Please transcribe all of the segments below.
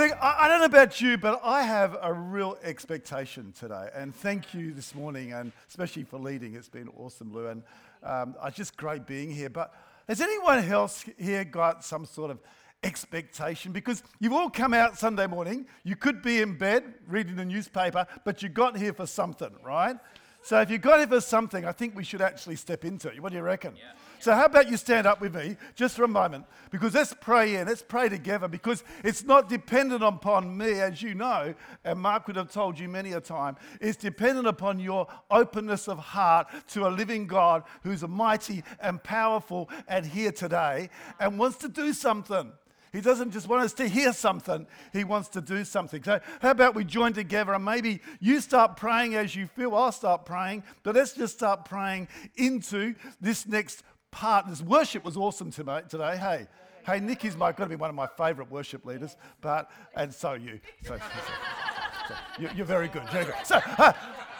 Look, I, I don't know about you, but I have a real expectation today. And thank you this morning, and especially for leading. It's been awesome, Lou. And um, it's just great being here. But has anyone else here got some sort of expectation? Because you've all come out Sunday morning. You could be in bed reading the newspaper, but you got here for something, right? So if you got here for something, I think we should actually step into it. What do you reckon? Yeah. So, how about you stand up with me just for a moment? Because let's pray in, let's pray together, because it's not dependent upon me, as you know, and Mark would have told you many a time. It's dependent upon your openness of heart to a living God who's mighty and powerful and here today and wants to do something. He doesn't just want us to hear something, He wants to do something. So, how about we join together and maybe you start praying as you feel, I'll start praying, but let's just start praying into this next part. This worship was awesome today. today. Hey, hey, Nikki's my, got to be one of my favourite worship leaders, but and so you. So, so, so you, are very good. Very good. So, uh,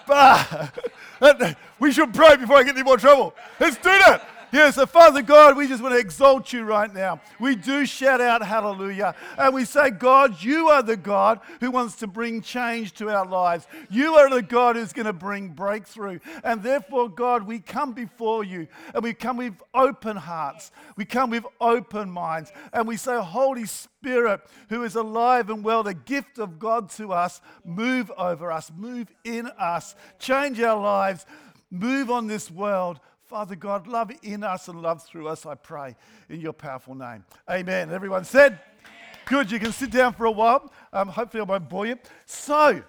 but, uh, we should pray before I get any more trouble. Let's do that. Yes, so Father God, we just want to exalt you right now. We do shout out hallelujah. And we say, God, you are the God who wants to bring change to our lives. You are the God who's going to bring breakthrough. And therefore, God, we come before you and we come with open hearts. We come with open minds. And we say, Holy Spirit, who is alive and well, the gift of God to us, move over us, move in us, change our lives, move on this world Father God, love in us and love through us, I pray, in your powerful name. Amen. Everyone said? Amen. Good. You can sit down for a while. Um, hopefully, I won't bore you. So,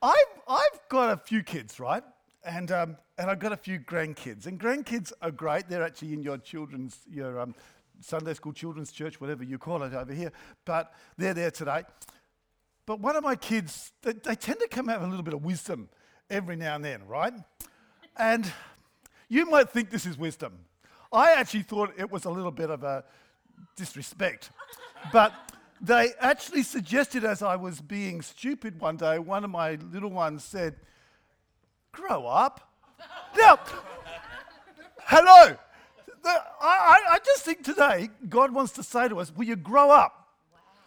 I've, I've got a few kids, right? And, um, and I've got a few grandkids. And grandkids are great. They're actually in your children's, your um, Sunday school children's church, whatever you call it over here. But they're there today. But one of my kids, they, they tend to come out with a little bit of wisdom every now and then, right? And you might think this is wisdom. I actually thought it was a little bit of a disrespect. but they actually suggested, as I was being stupid one day, one of my little ones said, Grow up. now, hello. I, I, just think today God wants to say to us, Will you grow up?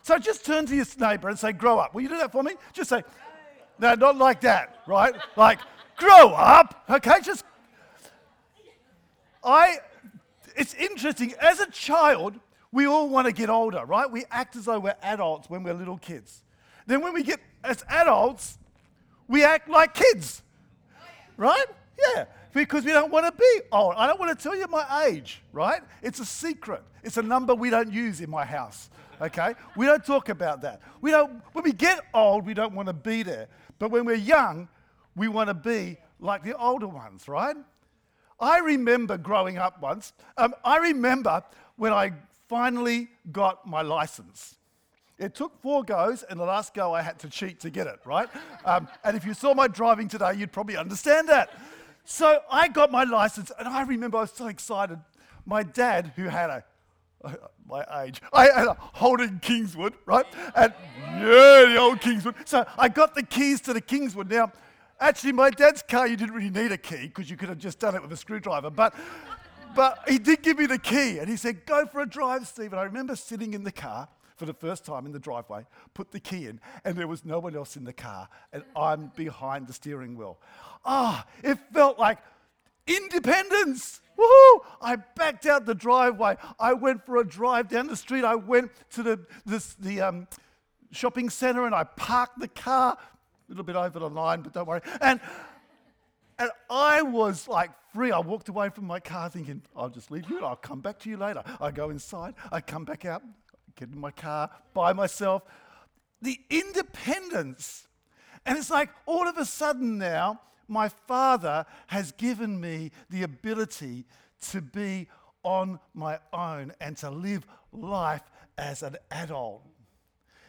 So just turn to your neighbor and say, Grow up. Will you do that for me? Just say, No, not like that, right? Like, grow up, okay? Just, I, it's interesting. As a child, we all want to get older, right? We act as though we're adults when we're little kids. Then when we get as adults, we act like kids, right? Yeah, because we don't want to be old. I don't want to tell you my age, right? It's a secret. It's a number we don't use in my house, okay? We don't talk about that. We don't, when we get old, we don't want to be there. But when we're young, we want to be like the older ones, right? I remember growing up once, um, I remember when I finally got my license. It took four goes, and the last go I had to cheat to get it, right? Um, and if you saw my driving today, you'd probably understand that. So I got my license, and I remember I was so excited. My dad, who had a my age. I had a Holden Kingswood, right? And yeah, the old Kingswood. So I got the keys to the Kingswood. Now, Actually, my dad's car, you didn't really need a key because you could have just done it with a screwdriver. But, but he did give me the key and he said, Go for a drive, Steve. And I remember sitting in the car for the first time in the driveway, put the key in, and there was no one else in the car, and I'm behind the steering wheel. Ah, oh, it felt like independence. Woohoo! I backed out the driveway. I went for a drive down the street. I went to the, the um, shopping center and I parked the car, little bit over the line, but don't worry. And, and I was like free. I walked away from my car thinking, I'll just leave you I'll come back to you later. I go inside, I come back out, get in my car by myself. The independence. And it's like all of a sudden now, my father has given me the ability to be on my own and to live life as an adult.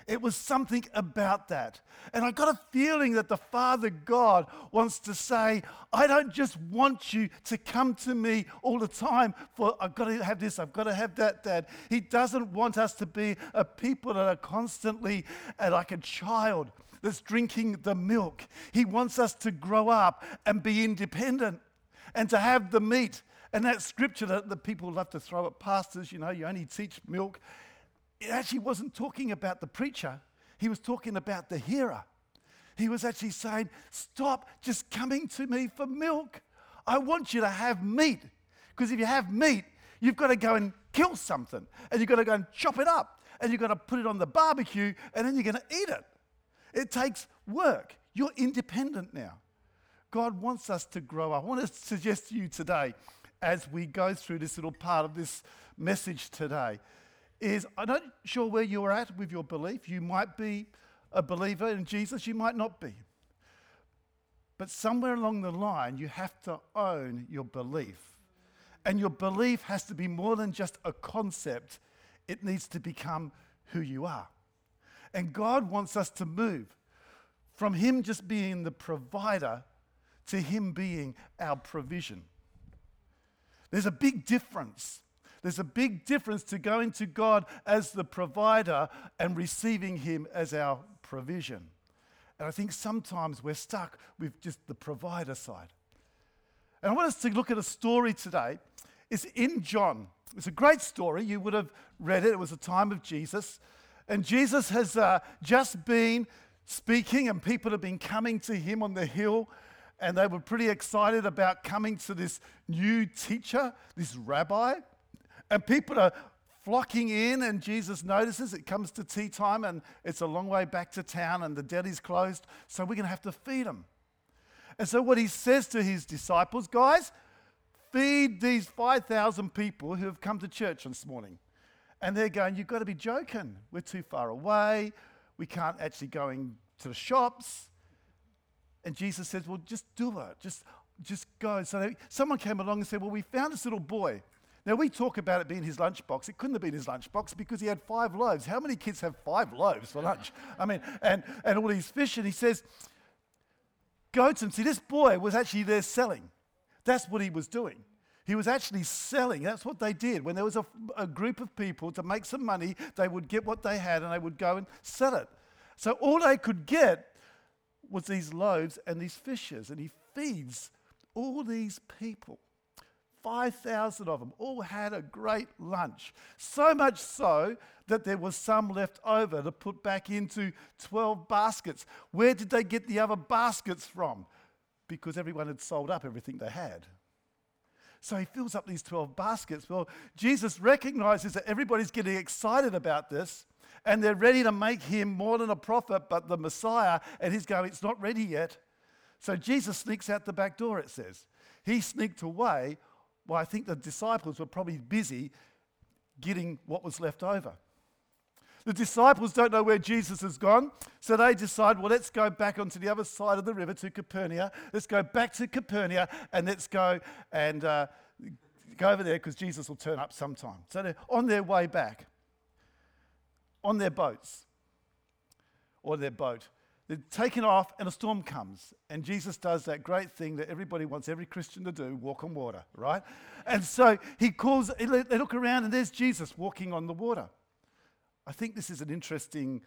It was something about that. And I got a feeling that the Father God wants to say, I don't just want you to come to me all the time for, I've got to have this, I've got to have that, Dad. He doesn't want us to be a people that are constantly uh, like a child that's drinking the milk. He wants us to grow up and be independent and to have the meat. And that scripture that the people love to throw at pastors, you know, you only teach milk it actually wasn't talking about the preacher, he was talking about the hearer. He was actually saying, Stop just coming to me for milk. I want you to have meat. Because if you have meat, you've got to go and kill something, and you've got to go and chop it up, and you've got to put it on the barbecue, and then you're going to eat it. It takes work. You're independent now. God wants us to grow up. I want to suggest to you today, as we go through this little part of this message today, is I'm not sure where you're at with your belief. You might be a believer in Jesus, you might not be. But somewhere along the line, you have to own your belief. And your belief has to be more than just a concept, it needs to become who you are. And God wants us to move from Him just being the provider to Him being our provision. There's a big difference there's a big difference to going to God as the provider and receiving Him as our provision. And I think sometimes we're stuck with just the provider side. And I want us to look at a story today. It's in John. It's a great story. You would have read it. It was a time of Jesus. And Jesus has uh, just been speaking, and people have been coming to him on the hill. And they were pretty excited about coming to this new teacher, this rabbi. And people are flocking in, and Jesus notices it comes to tea time, and it's a long way back to town, and the deli's closed, so we're going to have to feed them. And so, what he says to his disciples, guys, feed these 5,000 people who have come to church this morning. And they're going, You've got to be joking. We're too far away. We can't actually go to the shops. And Jesus says, Well, just do it. Just, just go. So they, someone came along and said, Well, we found this little boy. Now, we talk about it being his lunchbox. It couldn't have been his lunchbox because he had five loaves. How many kids have five loaves for lunch? I mean, and, and all these fish. And he says, Goats. And see, this boy was actually there selling. That's what he was doing. He was actually selling. That's what they did. When there was a, a group of people to make some money, they would get what they had and they would go and sell it. So all they could get was these loaves and these fishes. And he feeds all these people. 5,000 of them all had a great lunch. So much so that there was some left over to put back into 12 baskets. Where did they get the other baskets from? Because everyone had sold up everything they had. So he fills up these 12 baskets. Well, Jesus recognizes that everybody's getting excited about this and they're ready to make him more than a prophet, but the Messiah. And he's going, It's not ready yet. So Jesus sneaks out the back door, it says. He sneaked away well, I think the disciples were probably busy getting what was left over. The disciples don't know where Jesus has gone, so they decide, well, let's go back onto the other side of the river to Capernaum. Let's go back to Capernaum and let's go and uh, go over there because Jesus will turn up sometime. So they're on their way back, on their boats or their boat. They're taken off, and a storm comes. And Jesus does that great thing that everybody wants every Christian to do walk on water, right? And so he calls, they look around, and there's Jesus walking on the water. I think this is an interesting,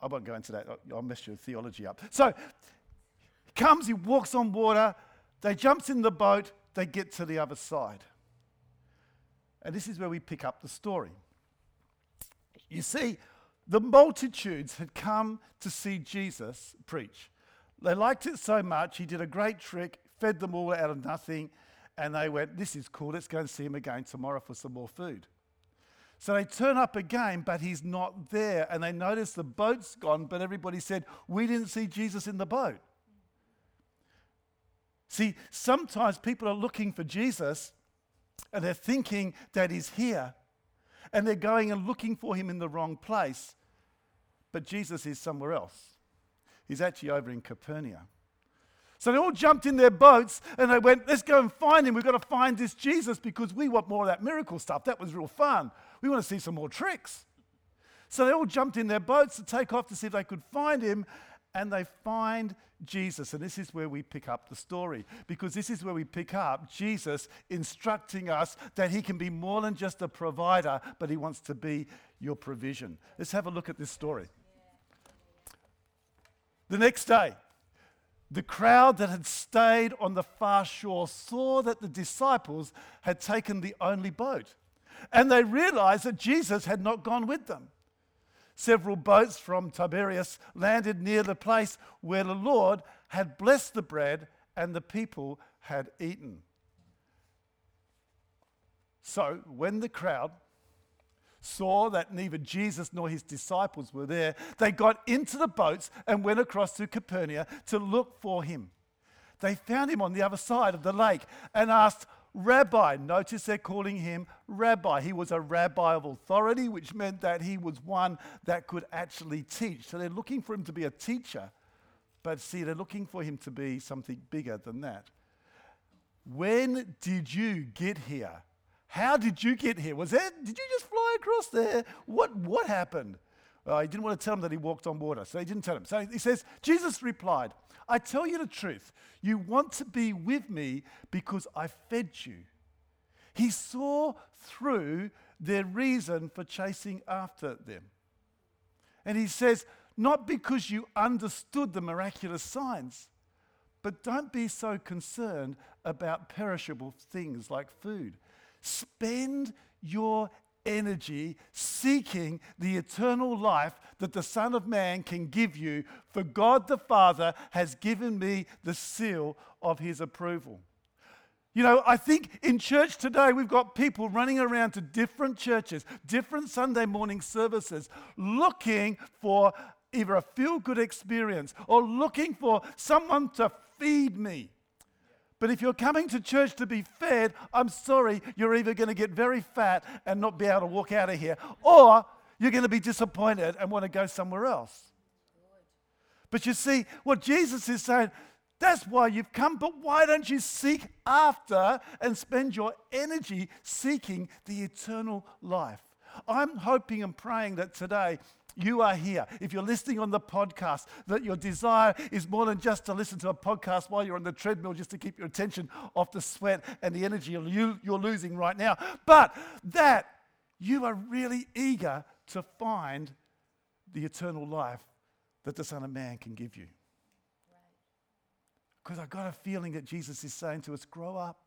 I won't go into that, I'll mess your theology up. So he comes, he walks on water, they jumps in the boat, they get to the other side. And this is where we pick up the story. You see, the multitudes had come to see Jesus preach. They liked it so much, he did a great trick, fed them all out of nothing, and they went, This is cool, let's go and see him again tomorrow for some more food. So they turn up again, but he's not there. And they notice the boat's gone, but everybody said, We didn't see Jesus in the boat. See, sometimes people are looking for Jesus and they're thinking that he's here and they're going and looking for him in the wrong place. But Jesus is somewhere else. He's actually over in Capernaum. So they all jumped in their boats and they went, Let's go and find him. We've got to find this Jesus because we want more of that miracle stuff. That was real fun. We want to see some more tricks. So they all jumped in their boats to take off to see if they could find him, and they find Jesus. And this is where we pick up the story, because this is where we pick up Jesus instructing us that he can be more than just a provider, but he wants to be your provision. Let's have a look at this story. The next day, the crowd that had stayed on the far shore saw that the disciples had taken the only boat, and they realized that Jesus had not gone with them. Several boats from Tiberias landed near the place where the Lord had blessed the bread and the people had eaten. So, when the crowd saw that neither Jesus nor his disciples were there, they got into the boats and went across to Capernaum to look for him. They found him on the other side of the lake and asked, Rabbi, notice they're calling him Rabbi. He was a rabbi of authority, which meant that he was one that could actually teach. So they're looking for him to be a teacher, but see, they're looking for him to be something bigger than that. When did you get here? How did you get here? Was that, did you just fly across there? What, what happened? Uh, he didn't want to tell him that he walked on water, so he didn't tell him. So he says, Jesus replied, I tell you the truth. You want to be with me because I fed you. He saw through their reason for chasing after them. And he says, Not because you understood the miraculous signs, but don't be so concerned about perishable things like food Spend your energy seeking the eternal life that the Son of Man can give you, for God the Father has given me the seal of his approval. You know, I think in church today we've got people running around to different churches, different Sunday morning services, looking for either a feel good experience or looking for someone to feed me. But if you're coming to church to be fed, I'm sorry, you're either going to get very fat and not be able to walk out of here, or you're going to be disappointed and want to go somewhere else. But you see, what Jesus is saying, that's why you've come, but why don't you seek after and spend your energy seeking the eternal life? I'm hoping and praying that today you are here. If you're listening on the podcast, that your desire is more than just to listen to a podcast while you're on the treadmill just to keep your attention off the sweat and the energy you're losing right now, but that you are really eager to find the eternal life that the Son of Man can give you. Because I've got a feeling that Jesus is saying to us, grow up.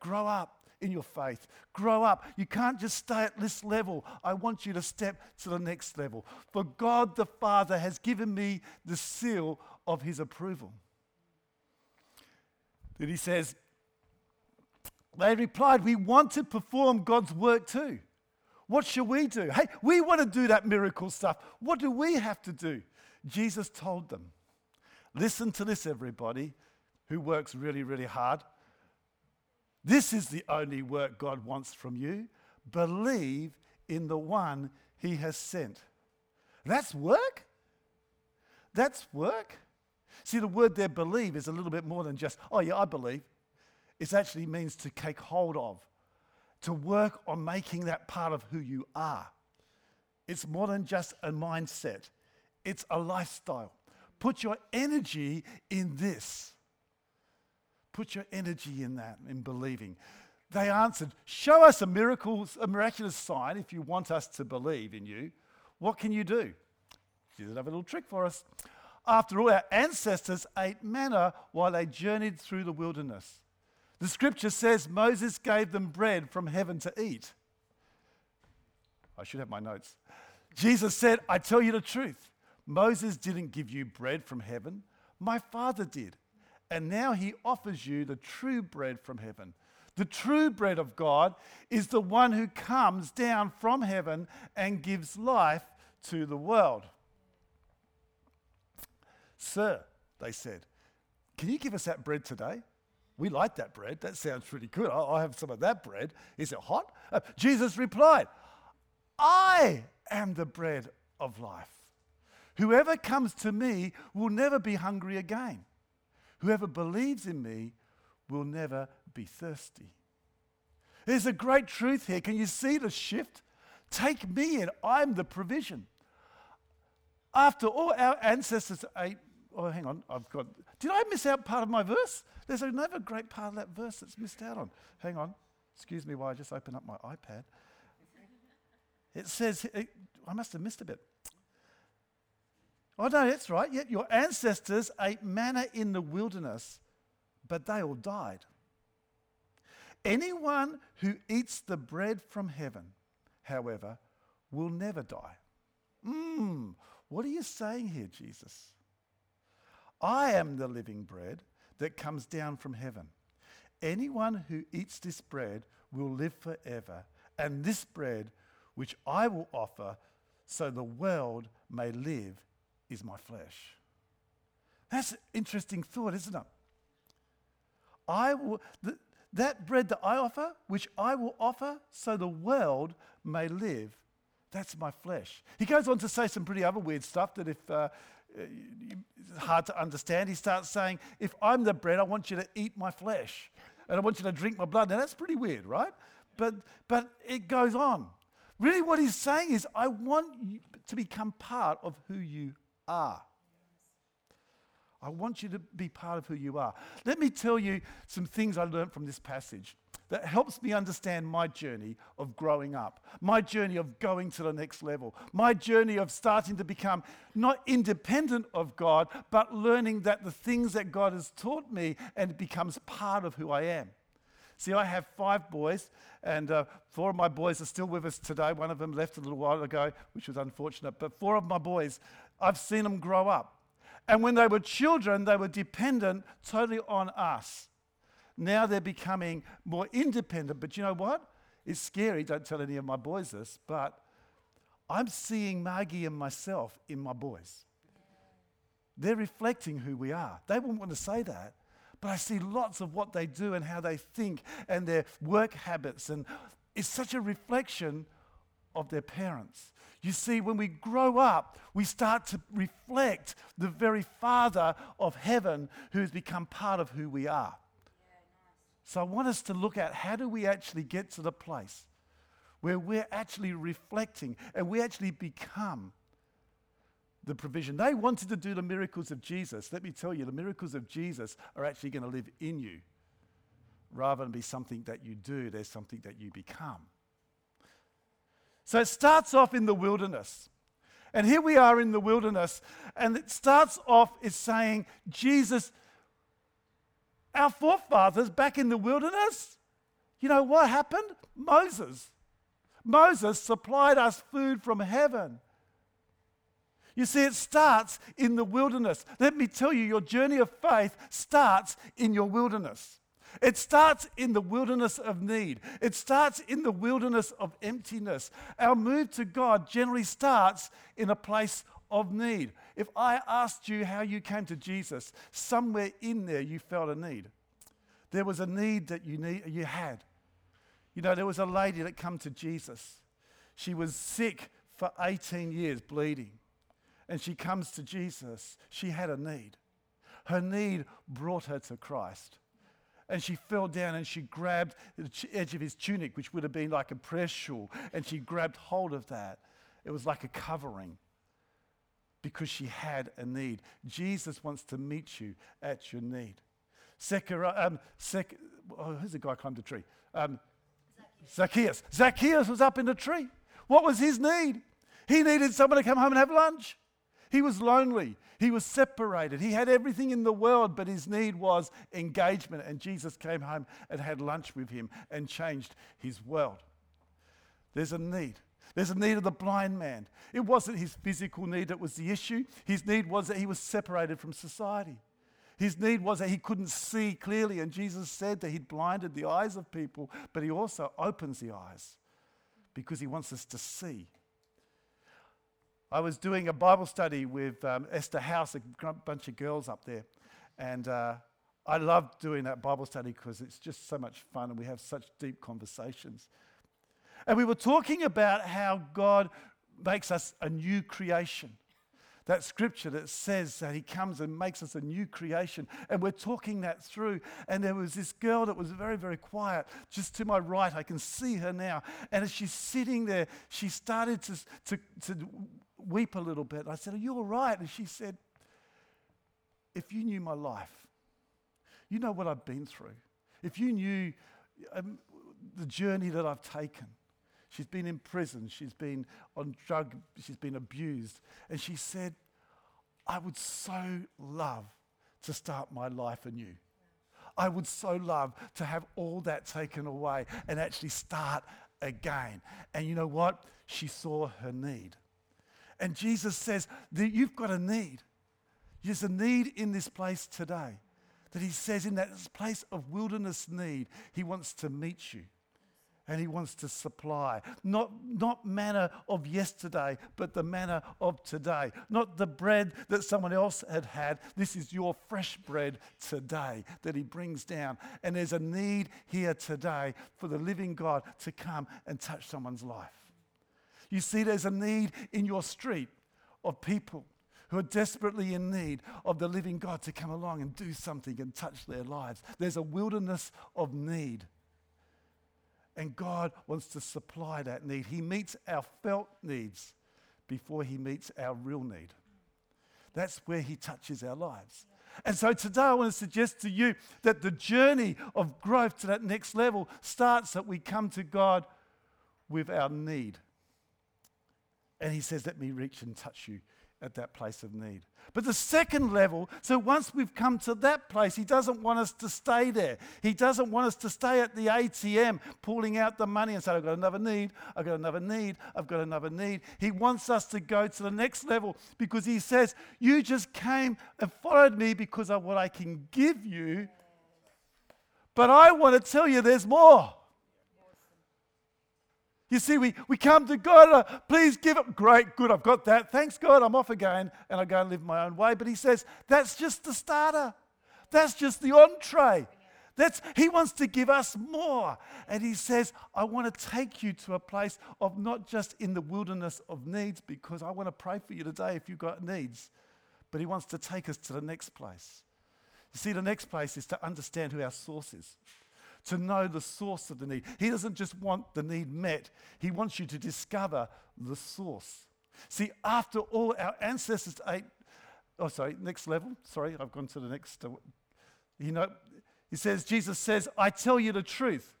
Grow up in your faith. Grow up. You can't just stay at this level. I want you to step to the next level. For God the Father has given me the seal of his approval. Then he says, they replied, We want to perform God's work too. What shall we do? Hey, we want to do that miracle stuff. What do we have to do? Jesus told them, Listen to this, everybody who works really, really hard. This is the only work God wants from you. Believe in the one he has sent. That's work? That's work? See, the word there, believe, is a little bit more than just, oh, yeah, I believe. It actually means to take hold of, to work on making that part of who you are. It's more than just a mindset, it's a lifestyle. Put your energy in this. Put your energy in that, in believing. They answered, Show us a miracle, a miraculous sign if you want us to believe in you. What can you do? Jesus have a little trick for us. After all, our ancestors ate manna while they journeyed through the wilderness. The scripture says Moses gave them bread from heaven to eat. I should have my notes. Jesus said, I tell you the truth. Moses didn't give you bread from heaven, my Father did. And now he offers you the true bread from heaven. The true bread of God is the one who comes down from heaven and gives life to the world. Sir, they said, can you give us that bread today? We like that bread. That sounds pretty good. I'll, have some of that bread. Is it hot? Uh, Jesus replied, I am the bread of life. Whoever comes to me will never be hungry again. Whoever believes in me will never be thirsty. There's a great truth here. Can you see the shift? Take me in. I'm the provision. After all, our ancestors ate. Oh, hang on. I've got. Did I miss out part of my verse? There's another great part of that verse that's missed out on. Hang on. Excuse me while I just open up my iPad. It says, it, I must have missed a bit. Oh, no, that's right. Yet your ancestors ate manna in the wilderness, but they all died. Anyone who eats the bread from heaven, however, will never die. Mmm, what are you saying here, Jesus? I am the living bread that comes down from heaven. Anyone who eats this bread will live forever, and this bread which I will offer so the world may live is my flesh. That's an interesting thought, isn't it? I will, th- that bread that I offer, which I will offer so the world may live, that's my flesh. He goes on to say some pretty other weird stuff that if uh, it's hard to understand, he starts saying, If I'm the bread, I want you to eat my flesh and I want you to drink my blood. Now that's pretty weird, right? But, but it goes on. Really, what he's saying is, I want you to become part of who you are. I want you to be part of who you are. Let me tell you some things I learned from this passage that helps me understand my journey of growing up, my journey of going to the next level, my journey of starting to become not independent of God, but learning that the things that God has taught me and becomes part of who I am. See, I have five boys, and uh, four of my boys are still with us today. One of them left a little while ago, which was unfortunate. But four of my boys, I've seen them grow up. And when they were children, they were dependent totally on us. Now they're becoming more independent. But you know what? It's scary. Don't tell any of my boys this, but I'm seeing Maggie and myself in my boys. They're reflecting who we are. They wouldn't want to say that, but I see lots of what they do and how they think and their work habits. And it's such a reflection of their parents. You see, when we grow up, we start to reflect the very Father of heaven who has become part of who we are. So I want us to look at how do we actually get to the place where we're actually reflecting and we actually become the provision. They wanted to do the miracles of Jesus. Let me tell you, the miracles of Jesus are actually going to live in you rather than be something that you do, there's something that you become. So it starts off in the wilderness. And here we are in the wilderness, and it starts off as saying, Jesus, our forefathers back in the wilderness, you know what happened? Moses. Moses supplied us food from heaven. You see, it starts in the wilderness. Let me tell you, your journey of faith starts in your wilderness. It starts in the wilderness of need. It starts in the wilderness of emptiness. Our move to God generally starts in a place of need. If I asked you how you came to Jesus, somewhere in there you felt a need. There was a need that you, need, you had. You know, there was a lady that come to Jesus. She was sick for 18 years, bleeding and she comes to Jesus, she had a need. Her need brought her to Christ. And she fell down and she grabbed the edge of his tunic, which would have been like a prayer shawl, and she grabbed hold of that. It was like a covering because she had a need. Jesus wants to meet you at your need. Um, oh, who's the guy climbed the tree? Um, Zacchaeus. Zacchaeus was up in the tree. What was his need? He needed someone to come home and have lunch. He was lonely. He was separated. He had everything in the world, but his need was engagement. And Jesus came home and had lunch with him and changed his world. There's a need. There's a need of the blind man. It wasn't his physical need that was the issue. His need was that he was separated from society. His need was that he couldn't see clearly. And Jesus said that he'd blinded the eyes of people, but he also opens the eyes because he wants us to see I was doing a Bible study with um, Esther House, a bunch of girls up there. And uh, I love doing that Bible study because it's just so much fun and we have such deep conversations. And we were talking about how God makes us a new creation. That scripture that says that he comes and makes us a new creation. And we're talking that through. And there was this girl that was very, very quiet. Just to my right, I can see her now. And as she's sitting there, she started to, to, to weep a little bit. I said, Are you all right? And she said, If you knew my life, you know what I've been through. If you knew um, the journey that I've taken, She's been in prison. She's been on drug. She's been abused. And she said, I would so love to start my life anew. I would so love to have all that taken away and actually start again. And you know what? She saw her need. And Jesus says that you've got a need. There's a need in this place today. That he says, in that place of wilderness need, he wants to meet you and he wants to supply. Not, not manna of yesterday, but the manna of today. Not the bread that someone else had had. This is your fresh bread today that he brings down. And there's a need here today for the living God to come and touch someone's life. You see, there's a need in your street of people who are desperately in need of the living God to come along and do something and touch their lives. There's a wilderness of need and God wants to supply that need. He meets our felt needs before He meets our real need. That's where He touches our lives. And so today I want to suggest to you that the journey of growth to that next level starts that we come to God with our need. And He says, Let me reach and touch you at that place of need. But the second level, so once we've come to that place, he doesn't want us to stay there. He doesn't want us to stay at the ATM pulling out the money and say, I've got another need, I've got another need, I've got another need. He wants us to go to the next level because he says, You just came and followed me because of what I can give you. But I want to tell you there's more. You see, we, we come to God, uh, please give it. Great, good, I've got that. Thanks, God, I'm off again, and I go and live my own way. But He says, that's just the starter. That's just the entree. That's, he wants to give us more. And he says, I want to take you to a place of not just in the wilderness of needs, because I want to pray for you today if you've got needs, but he wants to take us to the next place. You see, the next place is to understand who our source is to know the source of the need. He doesn't just want the need met, He wants you to discover the source. See, after all, our ancestors ate. Oh, sorry, next level. Sorry, I've gone to the next. Uh, you know, he says, Jesus says, I tell you the truth.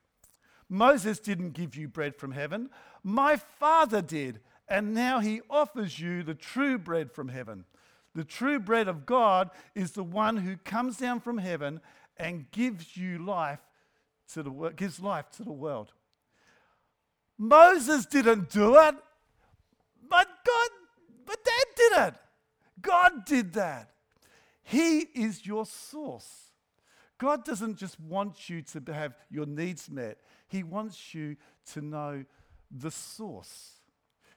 Moses didn't give you bread from heaven, my Father did. And now he offers you the true bread from heaven. The true bread of God is the one who comes down from heaven and gives you life to the world, gives life to the world. Moses didn't do it, but God, but Dad did it. God did that. He is your source. God doesn't just want you to have your needs met, He wants you to know the source.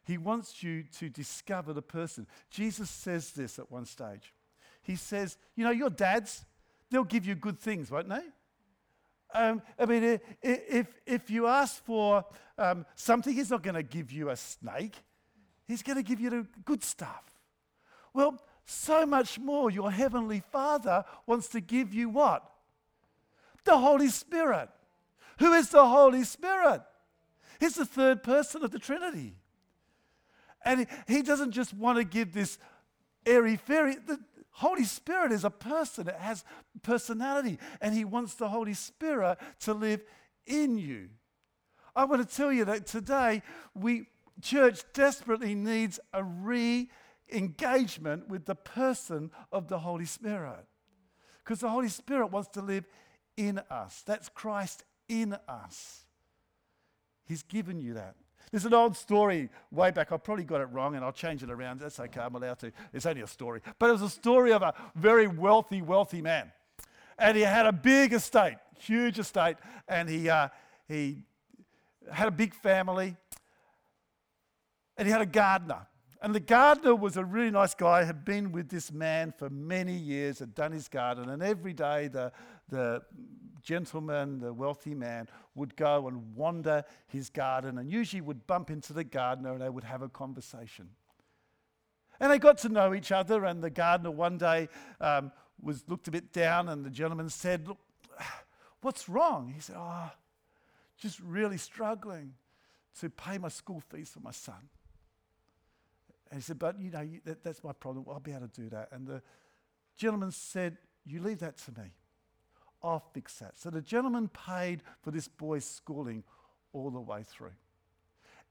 He wants you to discover the person. Jesus says this at one stage. He says, You know, your dads, they'll give you good things, won't they? Um, I mean, if, if you ask for um, something, he's not going to give you a snake. He's going to give you the good stuff. Well, so much more, your Heavenly Father wants to give you what? The Holy Spirit. Who is the Holy Spirit? He's the third person of the Trinity. And he doesn't just want to give this airy fairy. The, Holy Spirit is a person, it has personality, and He wants the Holy Spirit to live in you. I want to tell you that today, we, church desperately needs a re engagement with the person of the Holy Spirit. Because the Holy Spirit wants to live in us. That's Christ in us. He's given you that. There's an old story way back. I probably got it wrong and I'll change it around. That's okay, I'm allowed to. It's only a story. But it was a story of a very wealthy, wealthy man. And he had a big estate, huge estate, and he, uh, he had a big family. And he had a gardener. And the gardener was a really nice guy, had been with this man for many years, had done his garden, and every day the, the gentleman, the wealthy man, would go and wander his garden and usually would bump into the gardener and they would have a conversation. And they got to know each other, and the gardener one day um, was looked a bit down, and the gentleman said, Look, what's wrong? He said, Oh, just really struggling to pay my school fees for my son. And he said, But you know, that, that's my problem. I'll be able to do that. And the gentleman said, You leave that to me. Fix that. So the gentleman paid for this boy's schooling all the way through.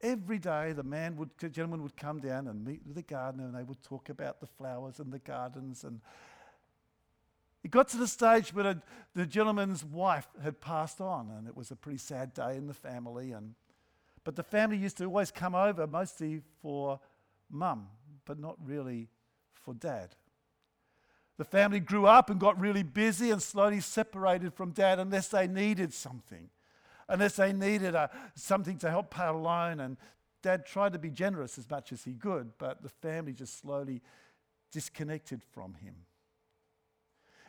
Every day, the man would, the gentleman would come down and meet with the gardener, and they would talk about the flowers and the gardens. And it got to the stage where the, the gentleman's wife had passed on, and it was a pretty sad day in the family. And but the family used to always come over, mostly for mum, but not really for dad. The family grew up and got really busy and slowly separated from dad unless they needed something unless they needed a, something to help pay a loan. And dad tried to be generous as much as he could, but the family just slowly disconnected from him.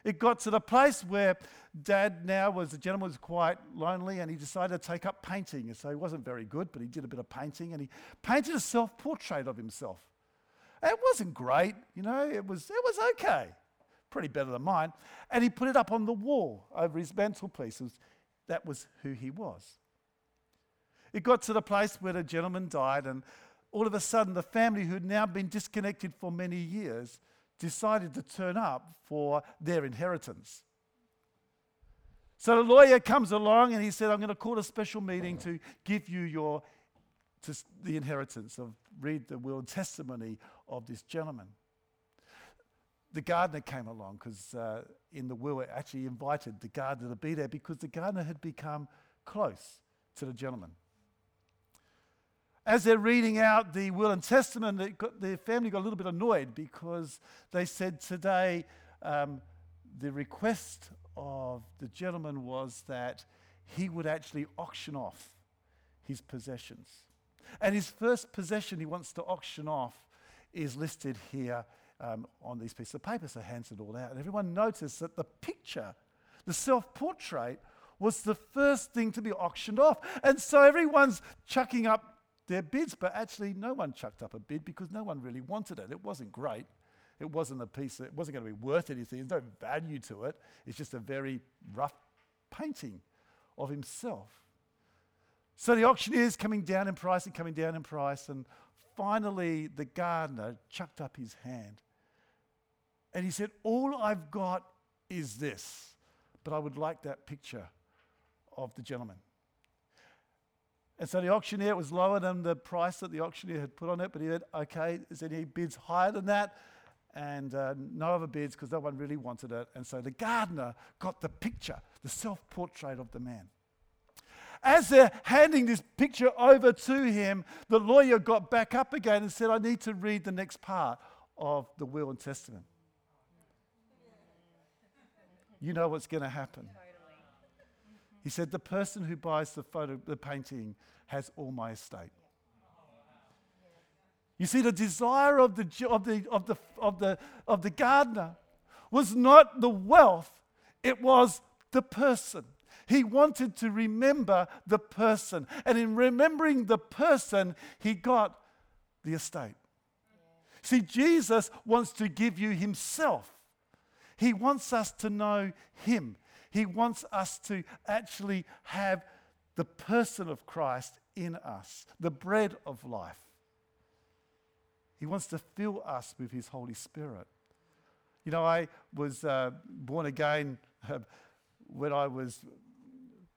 It got to the place where dad now was, the gentleman was quite lonely and he decided to take up painting. And so he wasn't very good, but he did a bit of painting and he painted a self portrait of himself. it wasn't great, you know, it was, it was okay. Pretty better than mine. And he put it up on the wall over his mantelpiece. That was who he was. It got to the place where the gentleman died, and all of a sudden, the family who'd now been disconnected for many years decided to turn up for their inheritance. So the lawyer comes along and he said, I'm going to call a special meeting to give you your to the inheritance of read the will and testimony of this gentleman the gardener came along because uh, in the will it actually invited the gardener to be there because the gardener had become close to the gentleman. As they're reading out the will and testament, got, the family got a little bit annoyed because they said today um, the request of the gentleman was that he would actually auction off his possessions. And his first possession he wants to auction off is listed here um, on these pieces of paper. So hands it all out. And everyone noticed that the picture, the self portrait, was the first thing to be auctioned off. And so everyone's chucking up their bids, but actually no one chucked up a bid because no one really wanted it. It wasn't great. It wasn't a piece, it wasn't going to be worth anything. There's no value to it. It's just a very rough painting of himself. So the auctioneer is coming down in price and coming down in price, and finally the gardener chucked up his hand and he said, All I've got is this, but I would like that picture of the gentleman. And so the auctioneer was lower than the price that the auctioneer had put on it, but he said, Okay, is any bids higher than that? And uh, no other bids because no one really wanted it. And so the gardener got the picture, the self portrait of the man. As they're handing this picture over to him, the lawyer got back up again and said, I need to read the next part of the will and testament you know what's going to happen. He said, The person who buys the photo, the painting, has all my estate. You see, the desire of the, of the, of the, of the, of the gardener was not the wealth, it was the person. He wanted to remember the person. And in remembering the person, he got the estate. See, Jesus wants to give you himself. He wants us to know Him. He wants us to actually have the person of Christ in us, the bread of life. He wants to fill us with His Holy Spirit. You know, I was uh, born again uh, when I was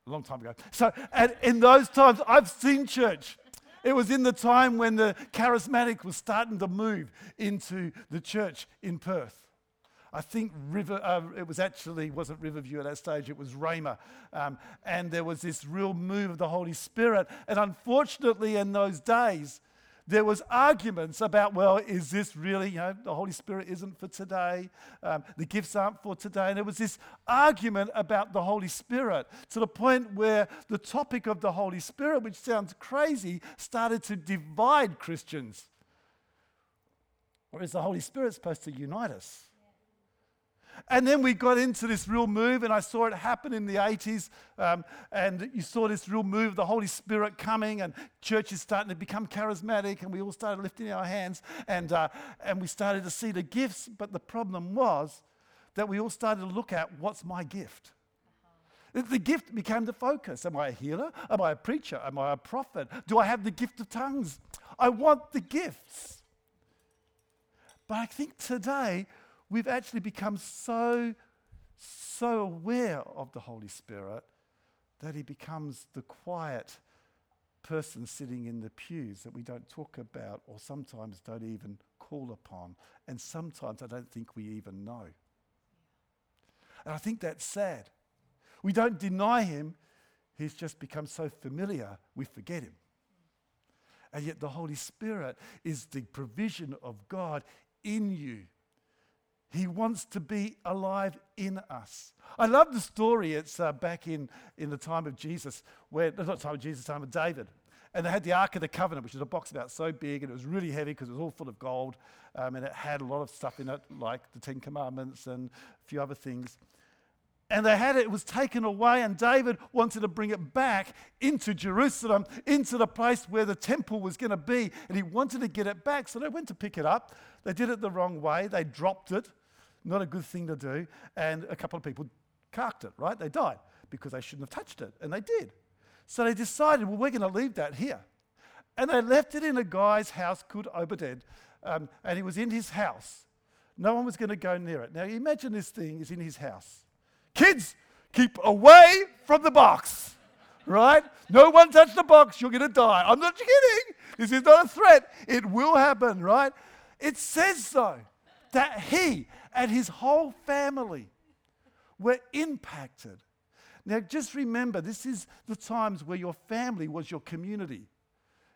a long time ago. So, and in those times, I've seen church. It was in the time when the charismatic was starting to move into the church in Perth. I think River, uh, it was actually, wasn't Riverview at that stage, it was Rhema. Um, and there was this real move of the Holy Spirit. And unfortunately, in those days, there was arguments about, well, is this really, you know, the Holy Spirit isn't for today, um, the gifts aren't for today. And there was this argument about the Holy Spirit to the point where the topic of the Holy Spirit, which sounds crazy, started to divide Christians. Whereas the Holy Spirit's supposed to unite us. And then we got into this real move, and I saw it happen in the 80s. Um, and you saw this real move, the Holy Spirit coming, and churches starting to become charismatic, and we all started lifting our hands, and, uh, and we started to see the gifts. But the problem was that we all started to look at what's my gift? The gift became the focus. Am I a healer? Am I a preacher? Am I a prophet? Do I have the gift of tongues? I want the gifts. But I think today we've actually become so, so aware of the Holy Spirit that he becomes the quiet person sitting in the pews that we don't talk about or sometimes don't even call upon. And sometimes I don't think we even know. And I think that's sad. We don't deny him, he's just become so familiar, we forget him. And yet, the Holy Spirit is the provision of God in you. He wants to be alive in us. I love the story. It's uh, back in, in the time of Jesus, where, not time of Jesus, time of David. And they had the Ark of the Covenant, which is a box about so big, and it was really heavy because it was all full of gold. Um, and it had a lot of stuff in it, like the Ten Commandments and a few other things. And they had it, it was taken away, and David wanted to bring it back into Jerusalem, into the place where the temple was going to be. And he wanted to get it back. So they went to pick it up. They did it the wrong way. They dropped it. Not a good thing to do. And a couple of people carked it, right? They died because they shouldn't have touched it. And they did. So they decided, well, we're going to leave that here. And they left it in a guy's house called Obed. Um, and he was in his house. No one was going to go near it. Now, imagine this thing is in his house. Kids, keep away from the box, right? No one touch the box, you're going to die. I'm not kidding. This is not a threat. It will happen, right? It says so that he and his whole family were impacted. Now, just remember, this is the times where your family was your community.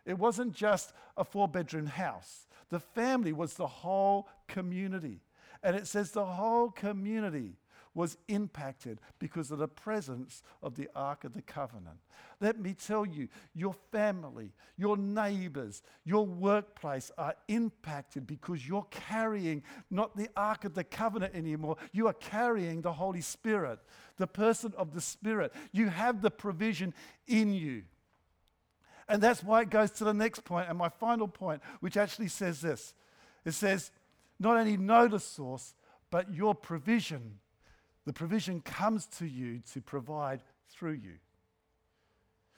It wasn't just a four bedroom house, the family was the whole community. And it says the whole community was impacted because of the presence of the Ark of the Covenant. Let me tell you, your family, your neighbors, your workplace are impacted because you're carrying not the Ark of the Covenant anymore, you are carrying the Holy Spirit, the person of the Spirit. You have the provision in you. And that's why it goes to the next point, and my final point, which actually says this it says, not only know the source, but your provision the provision comes to you to provide through you.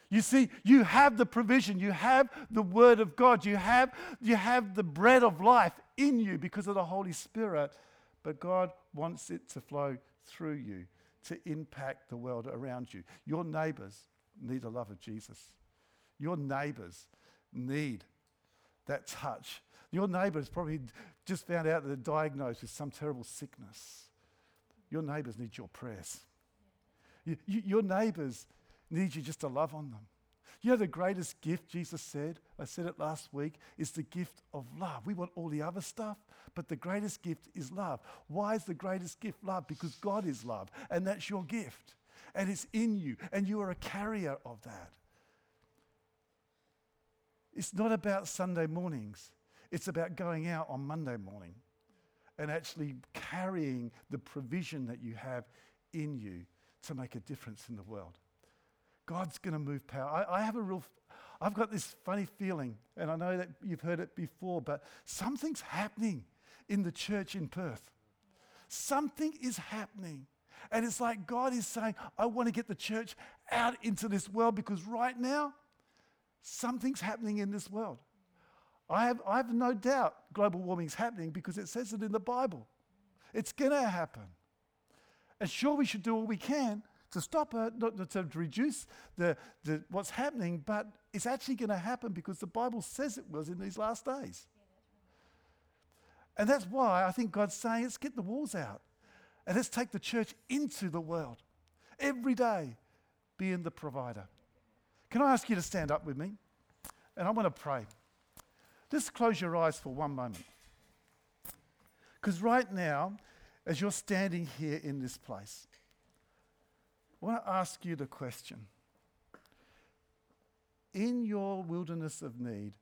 You see, you have the provision, you have the Word of God, you have, you have the bread of life in you because of the Holy Spirit, but God wants it to flow through you to impact the world around you. Your neighbors need the love of Jesus. Your neighbors need that touch. Your neighbors probably just found out that they're diagnosed with some terrible sickness your neighbors need your prayers. You, you, your neighbors need you just to love on them. You know, the greatest gift, Jesus said, I said it last week, is the gift of love. We want all the other stuff, but the greatest gift is love. Why is the greatest gift love? Because God is love, and that's your gift. And it's in you, and you are a carrier of that. It's not about Sunday mornings, it's about going out on Monday morning and actually carrying the provision that you have in you to make a difference in the world. God's going to move power. I, I, have a real, I've got this funny feeling, and I know that you've heard it before, but something's happening in the church in Perth. Something is happening. And it's like God is saying, I want to get the church out into this world because right now, something's happening in this world. I have, I have no doubt global warming is happening because it says it in the Bible. It's going to happen. And sure, we should do all we can to stop it, not to reduce the, the, what's happening, but it's actually going to happen because the Bible says it was in these last days. And that's why I think God's saying, let's get the walls out and let's take the church into the world every day, being the provider. Can I ask you to stand up with me? And I want to pray. Just close your eyes for one moment. Because right now, as you're standing here in this place, I want to ask you the question In your wilderness of need,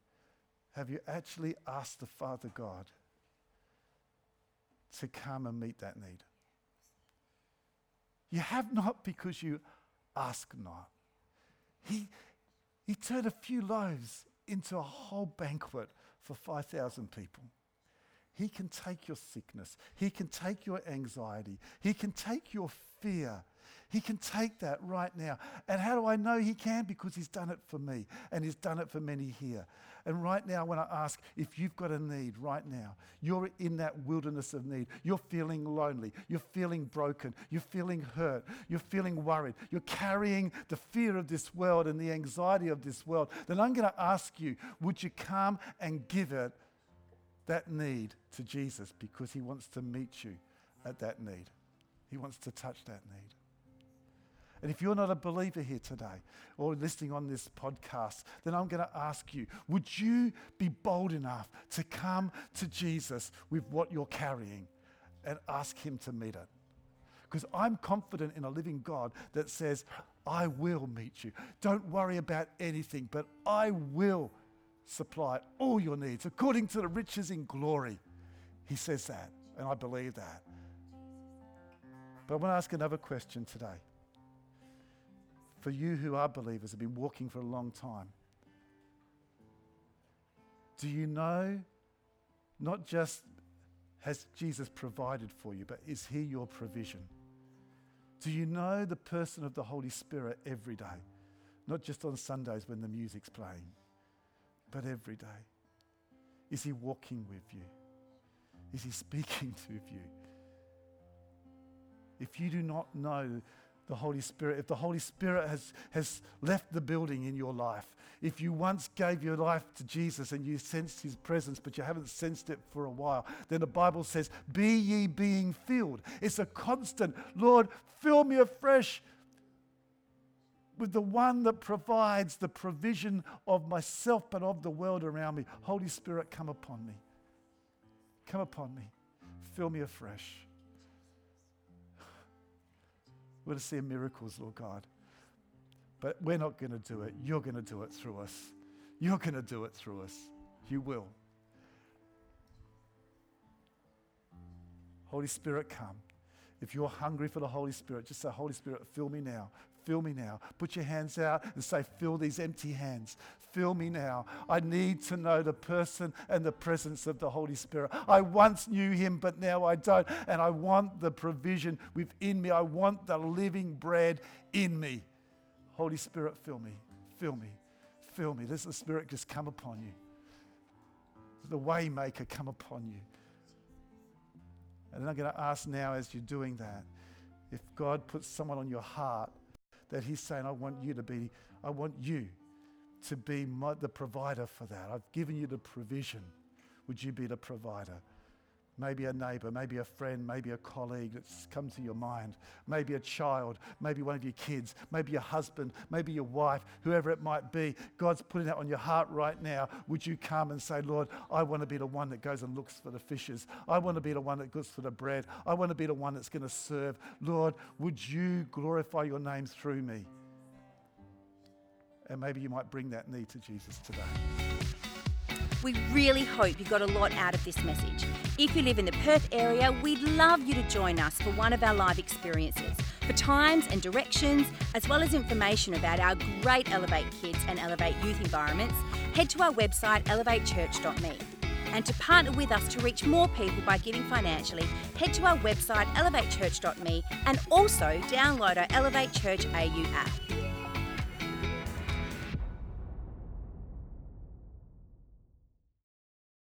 have you actually asked the Father God to come and meet that need? You have not because you ask not. He, he turned a few loaves into a whole banquet for 5,000 people. He can take your sickness. He can take your anxiety. He can take your fear. He can take that right now. And how do I know He can? Because He's done it for me and He's done it for many here. And right now, when I ask if you've got a need right now, you're in that wilderness of need. You're feeling lonely. You're feeling broken. You're feeling hurt. You're feeling worried. You're carrying the fear of this world and the anxiety of this world. Then I'm going to ask you would you come and give it that need to Jesus because He wants to meet you at that need? He wants to touch that need. And if you're not a believer here today or listening on this podcast, then I'm going to ask you would you be bold enough to come to Jesus with what you're carrying and ask Him to meet it? Because I'm confident in a living God that says, I will meet you. Don't worry about anything, but I will supply all your needs according to the riches in glory. He says that, and I believe that. But I want to ask another question today for you who are believers, have been walking for a long time, do you know not just has Jesus provided for you, but is He your provision? Do you know the person of the Holy Spirit every day? Not just on Sundays when the music's playing, but every day. Is He walking with you? Is He speaking to you? If you do not know the Holy Spirit, if the Holy Spirit has, has left the building in your life, if you once gave your life to Jesus and you sensed his presence, but you haven't sensed it for a while, then the Bible says, Be ye being filled. It's a constant, Lord, fill me afresh with the one that provides the provision of myself, but of the world around me. Holy Spirit, come upon me. Come upon me. Fill me afresh. We're going to see miracles, Lord God. But we're not going to do it. You're going to do it through us. You're going to do it through us. You will. Holy Spirit, come. If you're hungry for the Holy Spirit, just say, Holy Spirit, fill me now. Fill me now. Put your hands out and say, Fill these empty hands. Fill me now. I need to know the person and the presence of the Holy Spirit. I once knew him, but now I don't. And I want the provision within me. I want the living bread in me. Holy Spirit, fill me. Fill me. Fill me. Let the Spirit just come upon you. The waymaker come upon you. And then I'm going to ask now, as you're doing that, if God puts someone on your heart that He's saying, I want you to be, I want you to be my, the provider for that. I've given you the provision. Would you be the provider? Maybe a neighbor, maybe a friend, maybe a colleague that's come to your mind, maybe a child, maybe one of your kids, maybe your husband, maybe your wife, whoever it might be. God's putting that on your heart right now. Would you come and say, Lord, I want to be the one that goes and looks for the fishes. I want to be the one that goes for the bread. I want to be the one that's going to serve. Lord, would you glorify your name through me? And maybe you might bring that need to Jesus today. We really hope you got a lot out of this message. If you live in the Perth area, we'd love you to join us for one of our live experiences. For times and directions, as well as information about our great Elevate Kids and Elevate Youth environments, head to our website elevatechurch.me. And to partner with us to reach more people by giving financially, head to our website elevatechurch.me and also download our Elevate Church AU app.